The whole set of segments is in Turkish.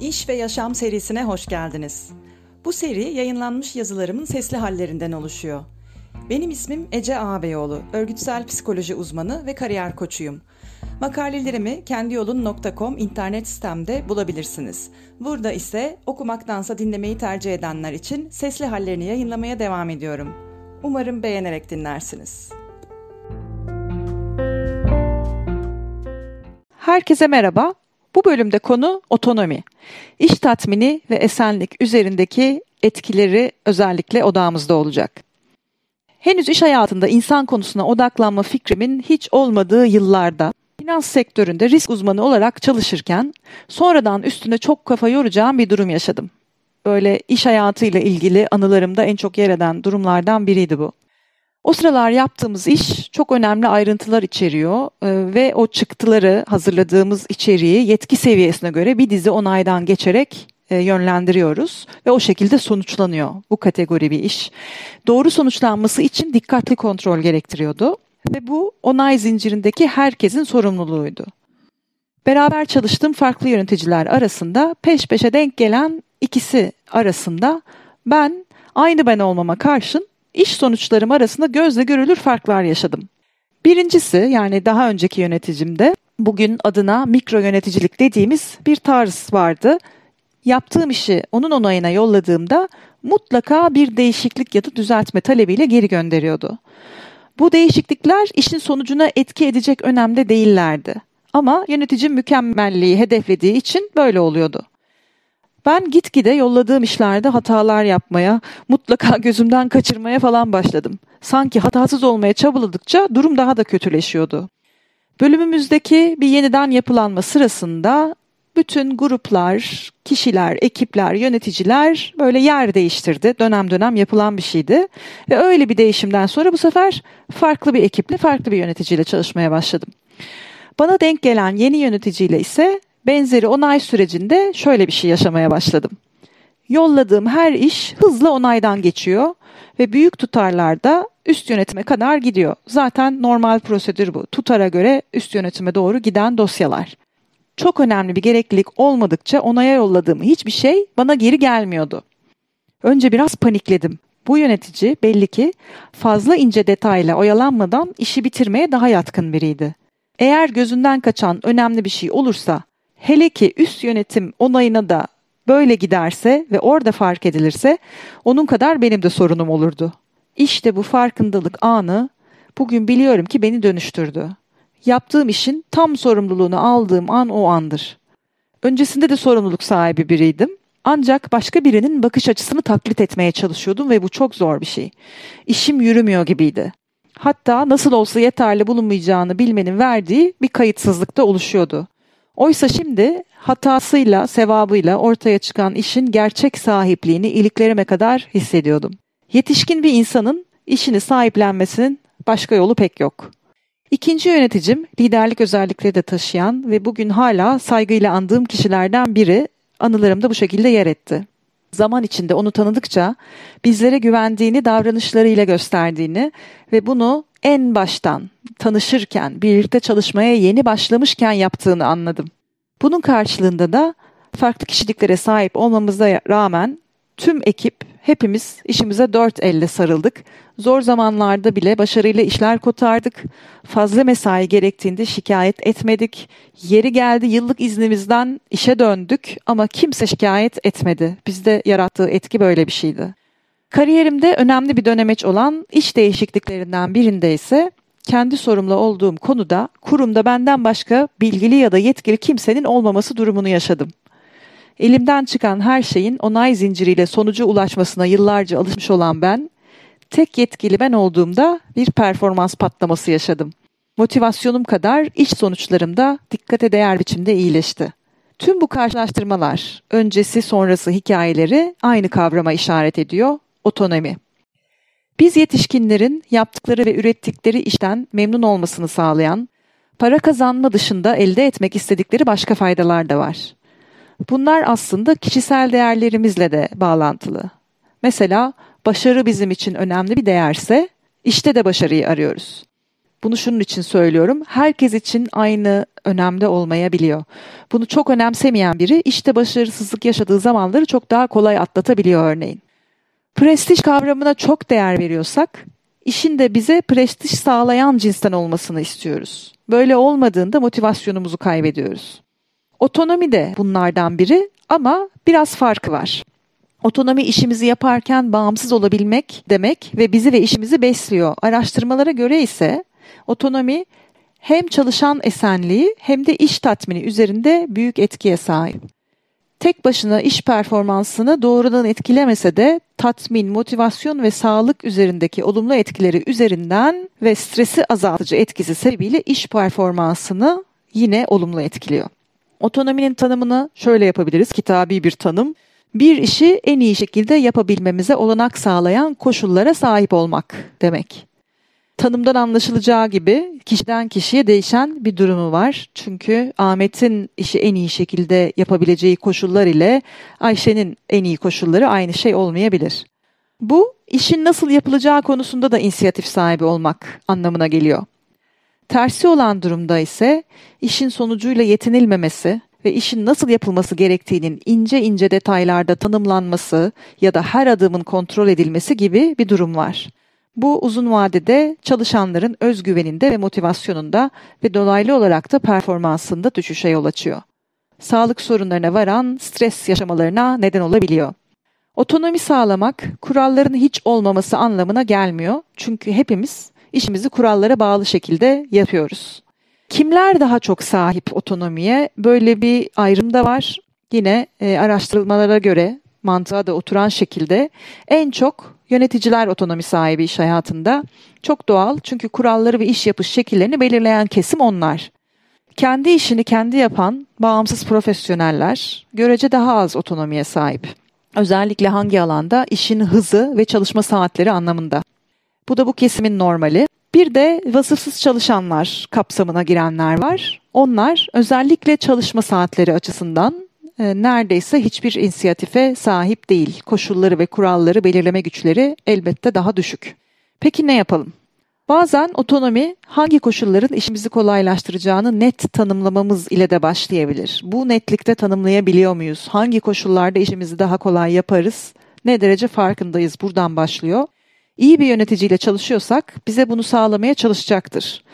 İş ve Yaşam serisine hoş geldiniz. Bu seri yayınlanmış yazılarımın sesli hallerinden oluşuyor. Benim ismim Ece Ağabeyoğlu, örgütsel psikoloji uzmanı ve kariyer koçuyum. Makalelerimi kendiyolun.com internet sitemde bulabilirsiniz. Burada ise okumaktansa dinlemeyi tercih edenler için sesli hallerini yayınlamaya devam ediyorum. Umarım beğenerek dinlersiniz. Herkese merhaba. Bu bölümde konu otonomi. İş tatmini ve esenlik üzerindeki etkileri özellikle odağımızda olacak. Henüz iş hayatında insan konusuna odaklanma fikrimin hiç olmadığı yıllarda finans sektöründe risk uzmanı olarak çalışırken sonradan üstüne çok kafa yoracağım bir durum yaşadım. Böyle iş hayatıyla ilgili anılarımda en çok yer eden durumlardan biriydi bu. O sıralar yaptığımız iş çok önemli ayrıntılar içeriyor e, ve o çıktıları hazırladığımız içeriği yetki seviyesine göre bir dizi onaydan geçerek e, yönlendiriyoruz ve o şekilde sonuçlanıyor bu kategori bir iş. Doğru sonuçlanması için dikkatli kontrol gerektiriyordu ve bu onay zincirindeki herkesin sorumluluğuydu. Beraber çalıştığım farklı yöneticiler arasında peş peşe denk gelen ikisi arasında ben aynı ben olmama karşın iş sonuçlarım arasında gözle görülür farklar yaşadım. Birincisi yani daha önceki yöneticimde bugün adına mikro yöneticilik dediğimiz bir tarz vardı. Yaptığım işi onun onayına yolladığımda mutlaka bir değişiklik ya da düzeltme talebiyle geri gönderiyordu. Bu değişiklikler işin sonucuna etki edecek önemde değillerdi. Ama yöneticim mükemmelliği hedeflediği için böyle oluyordu. Ben gitgide yolladığım işlerde hatalar yapmaya, mutlaka gözümden kaçırmaya falan başladım. Sanki hatasız olmaya çabaladıkça durum daha da kötüleşiyordu. Bölümümüzdeki bir yeniden yapılanma sırasında bütün gruplar, kişiler, ekipler, yöneticiler böyle yer değiştirdi. Dönem dönem yapılan bir şeydi. Ve öyle bir değişimden sonra bu sefer farklı bir ekiple, farklı bir yöneticiyle çalışmaya başladım. Bana denk gelen yeni yöneticiyle ise Benzeri onay sürecinde şöyle bir şey yaşamaya başladım. Yolladığım her iş hızla onaydan geçiyor ve büyük tutarlarda üst yönetime kadar gidiyor. Zaten normal prosedür bu. Tutara göre üst yönetime doğru giden dosyalar. Çok önemli bir gereklilik olmadıkça onaya yolladığım hiçbir şey bana geri gelmiyordu. Önce biraz panikledim. Bu yönetici belli ki fazla ince detayla oyalanmadan işi bitirmeye daha yatkın biriydi. Eğer gözünden kaçan önemli bir şey olursa Hele ki üst yönetim onayına da böyle giderse ve orada fark edilirse onun kadar benim de sorunum olurdu. İşte bu farkındalık anı bugün biliyorum ki beni dönüştürdü. Yaptığım işin tam sorumluluğunu aldığım an o andır. Öncesinde de sorumluluk sahibi biriydim. Ancak başka birinin bakış açısını taklit etmeye çalışıyordum ve bu çok zor bir şey. İşim yürümüyor gibiydi. Hatta nasıl olsa yeterli bulunmayacağını bilmenin verdiği bir kayıtsızlık da oluşuyordu. Oysa şimdi hatasıyla, sevabıyla ortaya çıkan işin gerçek sahipliğini iliklerime kadar hissediyordum. Yetişkin bir insanın işini sahiplenmesinin başka yolu pek yok. İkinci yöneticim liderlik özellikleri de taşıyan ve bugün hala saygıyla andığım kişilerden biri anılarımda bu şekilde yer etti. Zaman içinde onu tanıdıkça bizlere güvendiğini davranışlarıyla gösterdiğini ve bunu en baştan tanışırken, birlikte çalışmaya yeni başlamışken yaptığını anladım. Bunun karşılığında da farklı kişiliklere sahip olmamıza rağmen tüm ekip hepimiz işimize dört elle sarıldık. Zor zamanlarda bile başarıyla işler kotardık. Fazla mesai gerektiğinde şikayet etmedik. Yeri geldi yıllık iznimizden işe döndük ama kimse şikayet etmedi. Bizde yarattığı etki böyle bir şeydi. Kariyerimde önemli bir dönemeç olan iş değişikliklerinden birinde ise kendi sorumlu olduğum konuda kurumda benden başka bilgili ya da yetkili kimsenin olmaması durumunu yaşadım. Elimden çıkan her şeyin onay zinciriyle sonuca ulaşmasına yıllarca alışmış olan ben, tek yetkili ben olduğumda bir performans patlaması yaşadım. Motivasyonum kadar iş sonuçlarım da dikkate değer biçimde iyileşti. Tüm bu karşılaştırmalar, öncesi sonrası hikayeleri aynı kavrama işaret ediyor, otonomi. Biz yetişkinlerin yaptıkları ve ürettikleri işten memnun olmasını sağlayan, para kazanma dışında elde etmek istedikleri başka faydalar da var. Bunlar aslında kişisel değerlerimizle de bağlantılı. Mesela başarı bizim için önemli bir değerse, işte de başarıyı arıyoruz. Bunu şunun için söylüyorum. Herkes için aynı önemde olmayabiliyor. Bunu çok önemsemeyen biri işte başarısızlık yaşadığı zamanları çok daha kolay atlatabiliyor örneğin. Prestij kavramına çok değer veriyorsak, işin de bize prestij sağlayan cinsten olmasını istiyoruz. Böyle olmadığında motivasyonumuzu kaybediyoruz. Otonomi de bunlardan biri ama biraz farkı var. Otonomi işimizi yaparken bağımsız olabilmek demek ve bizi ve işimizi besliyor. Araştırmalara göre ise otonomi hem çalışan esenliği hem de iş tatmini üzerinde büyük etkiye sahip. Tek başına iş performansını doğrudan etkilemese de tatmin, motivasyon ve sağlık üzerindeki olumlu etkileri üzerinden ve stresi azaltıcı etkisi sebebiyle iş performansını yine olumlu etkiliyor. Otonominin tanımını şöyle yapabiliriz, kitabi bir tanım. Bir işi en iyi şekilde yapabilmemize olanak sağlayan koşullara sahip olmak demek. Tanımdan anlaşılacağı gibi kişiden kişiye değişen bir durumu var. Çünkü Ahmet'in işi en iyi şekilde yapabileceği koşullar ile Ayşe'nin en iyi koşulları aynı şey olmayabilir. Bu işin nasıl yapılacağı konusunda da inisiyatif sahibi olmak anlamına geliyor. Tersi olan durumda ise işin sonucuyla yetinilmemesi ve işin nasıl yapılması gerektiğinin ince ince detaylarda tanımlanması ya da her adımın kontrol edilmesi gibi bir durum var. Bu uzun vadede çalışanların özgüveninde ve motivasyonunda ve dolaylı olarak da performansında düşüşe yol açıyor. Sağlık sorunlarına varan stres yaşamalarına neden olabiliyor. Otonomi sağlamak kuralların hiç olmaması anlamına gelmiyor. Çünkü hepimiz işimizi kurallara bağlı şekilde yapıyoruz. Kimler daha çok sahip otonomiye? Böyle bir ayrım da var. Yine e, araştırmalara göre mantığa da oturan şekilde en çok yöneticiler otonomi sahibi iş hayatında. Çok doğal çünkü kuralları ve iş yapış şekillerini belirleyen kesim onlar. Kendi işini kendi yapan bağımsız profesyoneller görece daha az otonomiye sahip. Özellikle hangi alanda işin hızı ve çalışma saatleri anlamında. Bu da bu kesimin normali. Bir de vasıfsız çalışanlar kapsamına girenler var. Onlar özellikle çalışma saatleri açısından neredeyse hiçbir inisiyatife sahip değil. Koşulları ve kuralları belirleme güçleri elbette daha düşük. Peki ne yapalım? Bazen otonomi hangi koşulların işimizi kolaylaştıracağını net tanımlamamız ile de başlayabilir. Bu netlikte tanımlayabiliyor muyuz? Hangi koşullarda işimizi daha kolay yaparız? Ne derece farkındayız? Buradan başlıyor. İyi bir yöneticiyle çalışıyorsak bize bunu sağlamaya çalışacaktır.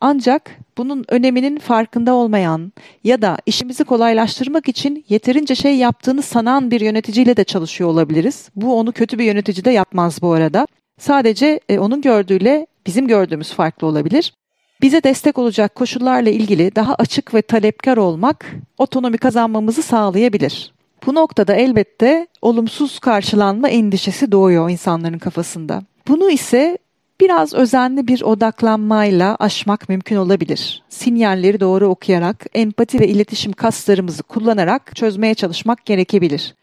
Ancak bunun öneminin farkında olmayan ya da işimizi kolaylaştırmak için yeterince şey yaptığını sanan bir yöneticiyle de çalışıyor olabiliriz. Bu onu kötü bir yönetici de yapmaz bu arada. Sadece e, onun gördüğüyle bizim gördüğümüz farklı olabilir. Bize destek olacak koşullarla ilgili daha açık ve talepkar olmak otonomi kazanmamızı sağlayabilir. Bu noktada elbette olumsuz karşılanma endişesi doğuyor insanların kafasında. Bunu ise biraz özenli bir odaklanmayla aşmak mümkün olabilir. Sinyalleri doğru okuyarak, empati ve iletişim kaslarımızı kullanarak çözmeye çalışmak gerekebilir.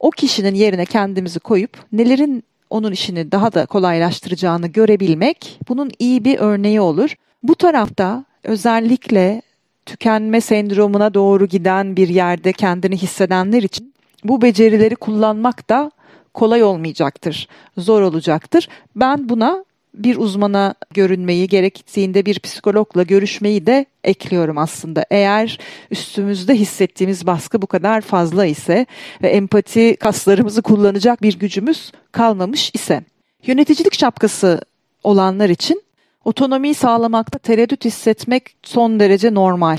O kişinin yerine kendimizi koyup nelerin onun işini daha da kolaylaştıracağını görebilmek bunun iyi bir örneği olur. Bu tarafta özellikle tükenme sendromuna doğru giden bir yerde kendini hissedenler için bu becerileri kullanmak da kolay olmayacaktır, zor olacaktır. Ben buna bir uzmana görünmeyi, gerektiğinde bir psikologla görüşmeyi de ekliyorum aslında. Eğer üstümüzde hissettiğimiz baskı bu kadar fazla ise ve empati kaslarımızı kullanacak bir gücümüz kalmamış ise. Yöneticilik şapkası olanlar için otonomiyi sağlamakta tereddüt hissetmek son derece normal.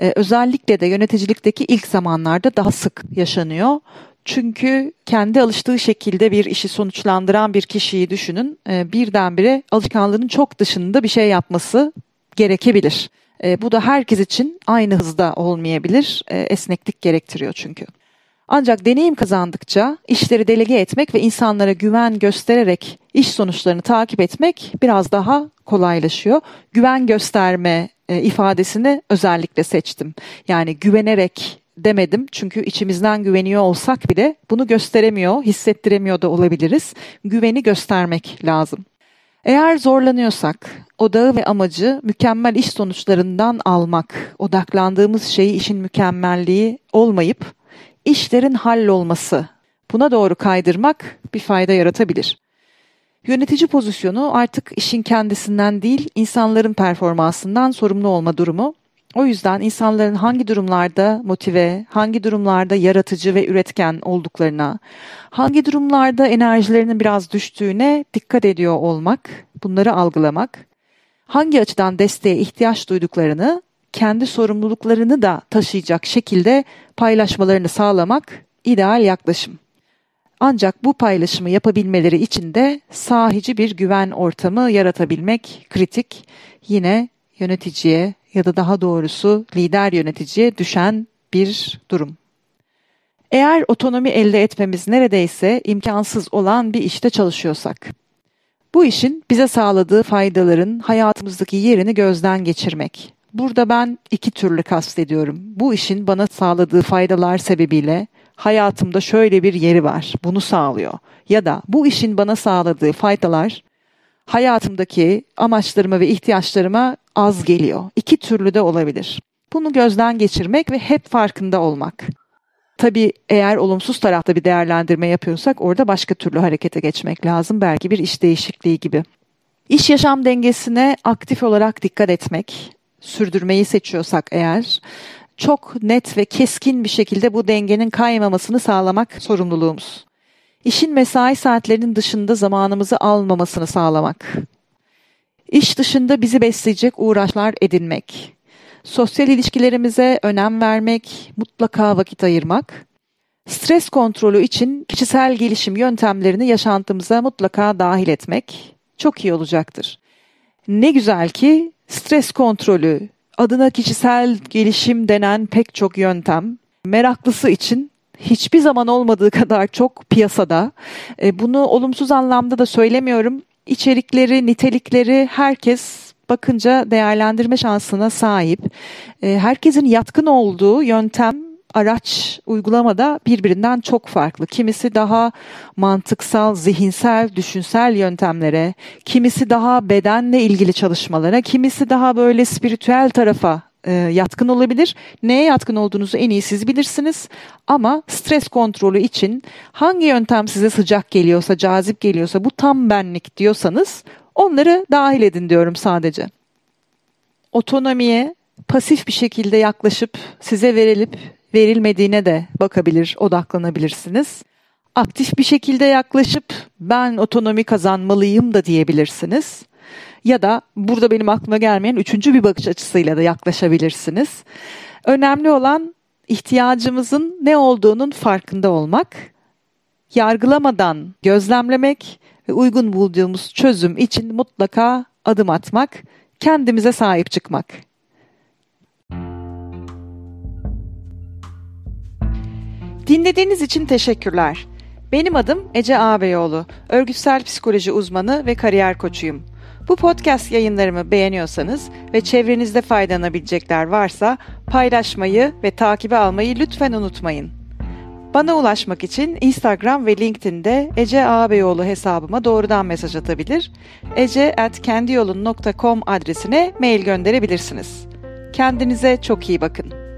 Ee, özellikle de yöneticilikteki ilk zamanlarda daha sık yaşanıyor. Çünkü kendi alıştığı şekilde bir işi sonuçlandıran bir kişiyi düşünün. E, birdenbire alışkanlığının çok dışında bir şey yapması gerekebilir. E, bu da herkes için aynı hızda olmayabilir. E, esneklik gerektiriyor çünkü. Ancak deneyim kazandıkça işleri delege etmek ve insanlara güven göstererek iş sonuçlarını takip etmek biraz daha kolaylaşıyor. Güven gösterme e, ifadesini özellikle seçtim. Yani güvenerek demedim. Çünkü içimizden güveniyor olsak bile bunu gösteremiyor, hissettiremiyor da olabiliriz. Güveni göstermek lazım. Eğer zorlanıyorsak, odağı ve amacı mükemmel iş sonuçlarından almak, odaklandığımız şeyi işin mükemmelliği olmayıp işlerin hallolması, buna doğru kaydırmak bir fayda yaratabilir. Yönetici pozisyonu artık işin kendisinden değil, insanların performansından sorumlu olma durumu. O yüzden insanların hangi durumlarda motive, hangi durumlarda yaratıcı ve üretken olduklarına, hangi durumlarda enerjilerinin biraz düştüğüne dikkat ediyor olmak, bunları algılamak, hangi açıdan desteğe ihtiyaç duyduklarını, kendi sorumluluklarını da taşıyacak şekilde paylaşmalarını sağlamak ideal yaklaşım. Ancak bu paylaşımı yapabilmeleri için de sahici bir güven ortamı yaratabilmek kritik. Yine yöneticiye ya da daha doğrusu lider yöneticiye düşen bir durum. Eğer otonomi elde etmemiz neredeyse imkansız olan bir işte çalışıyorsak, bu işin bize sağladığı faydaların hayatımızdaki yerini gözden geçirmek. Burada ben iki türlü kastediyorum. Bu işin bana sağladığı faydalar sebebiyle hayatımda şöyle bir yeri var. Bunu sağlıyor. Ya da bu işin bana sağladığı faydalar hayatımdaki amaçlarıma ve ihtiyaçlarıma az geliyor. İki türlü de olabilir. Bunu gözden geçirmek ve hep farkında olmak. Tabii eğer olumsuz tarafta bir değerlendirme yapıyorsak orada başka türlü harekete geçmek lazım. Belki bir iş değişikliği gibi. İş yaşam dengesine aktif olarak dikkat etmek, sürdürmeyi seçiyorsak eğer çok net ve keskin bir şekilde bu dengenin kaymamasını sağlamak sorumluluğumuz. İşin mesai saatlerinin dışında zamanımızı almamasını sağlamak. İş dışında bizi besleyecek uğraşlar edinmek. Sosyal ilişkilerimize önem vermek, mutlaka vakit ayırmak. Stres kontrolü için kişisel gelişim yöntemlerini yaşantımıza mutlaka dahil etmek çok iyi olacaktır. Ne güzel ki stres kontrolü, adına kişisel gelişim denen pek çok yöntem meraklısı için hiçbir zaman olmadığı kadar çok piyasada. E, bunu olumsuz anlamda da söylemiyorum. İçerikleri, nitelikleri herkes bakınca değerlendirme şansına sahip. E, herkesin yatkın olduğu yöntem araç uygulamada birbirinden çok farklı. Kimisi daha mantıksal, zihinsel, düşünsel yöntemlere, kimisi daha bedenle ilgili çalışmalara, kimisi daha böyle spiritüel tarafa e, yatkın olabilir. Neye yatkın olduğunuzu en iyi siz bilirsiniz. Ama stres kontrolü için hangi yöntem size sıcak geliyorsa, cazip geliyorsa, bu tam benlik diyorsanız onları dahil edin diyorum sadece. Otonomiye pasif bir şekilde yaklaşıp size verilip verilmediğine de bakabilir, odaklanabilirsiniz. Aktif bir şekilde yaklaşıp ben otonomi kazanmalıyım da diyebilirsiniz. Ya da burada benim aklıma gelmeyen üçüncü bir bakış açısıyla da yaklaşabilirsiniz. Önemli olan ihtiyacımızın ne olduğunun farkında olmak, yargılamadan gözlemlemek ve uygun bulduğumuz çözüm için mutlaka adım atmak, kendimize sahip çıkmak. Dinlediğiniz için teşekkürler. Benim adım Ece Ağabeyoğlu. Örgütsel psikoloji uzmanı ve kariyer koçuyum. Bu podcast yayınlarımı beğeniyorsanız ve çevrenizde faydalanabilecekler varsa paylaşmayı ve takibe almayı lütfen unutmayın. Bana ulaşmak için Instagram ve LinkedIn'de Ece Ağabeyoğlu hesabıma doğrudan mesaj atabilir, ece.kendiyolun.com adresine mail gönderebilirsiniz. Kendinize çok iyi bakın.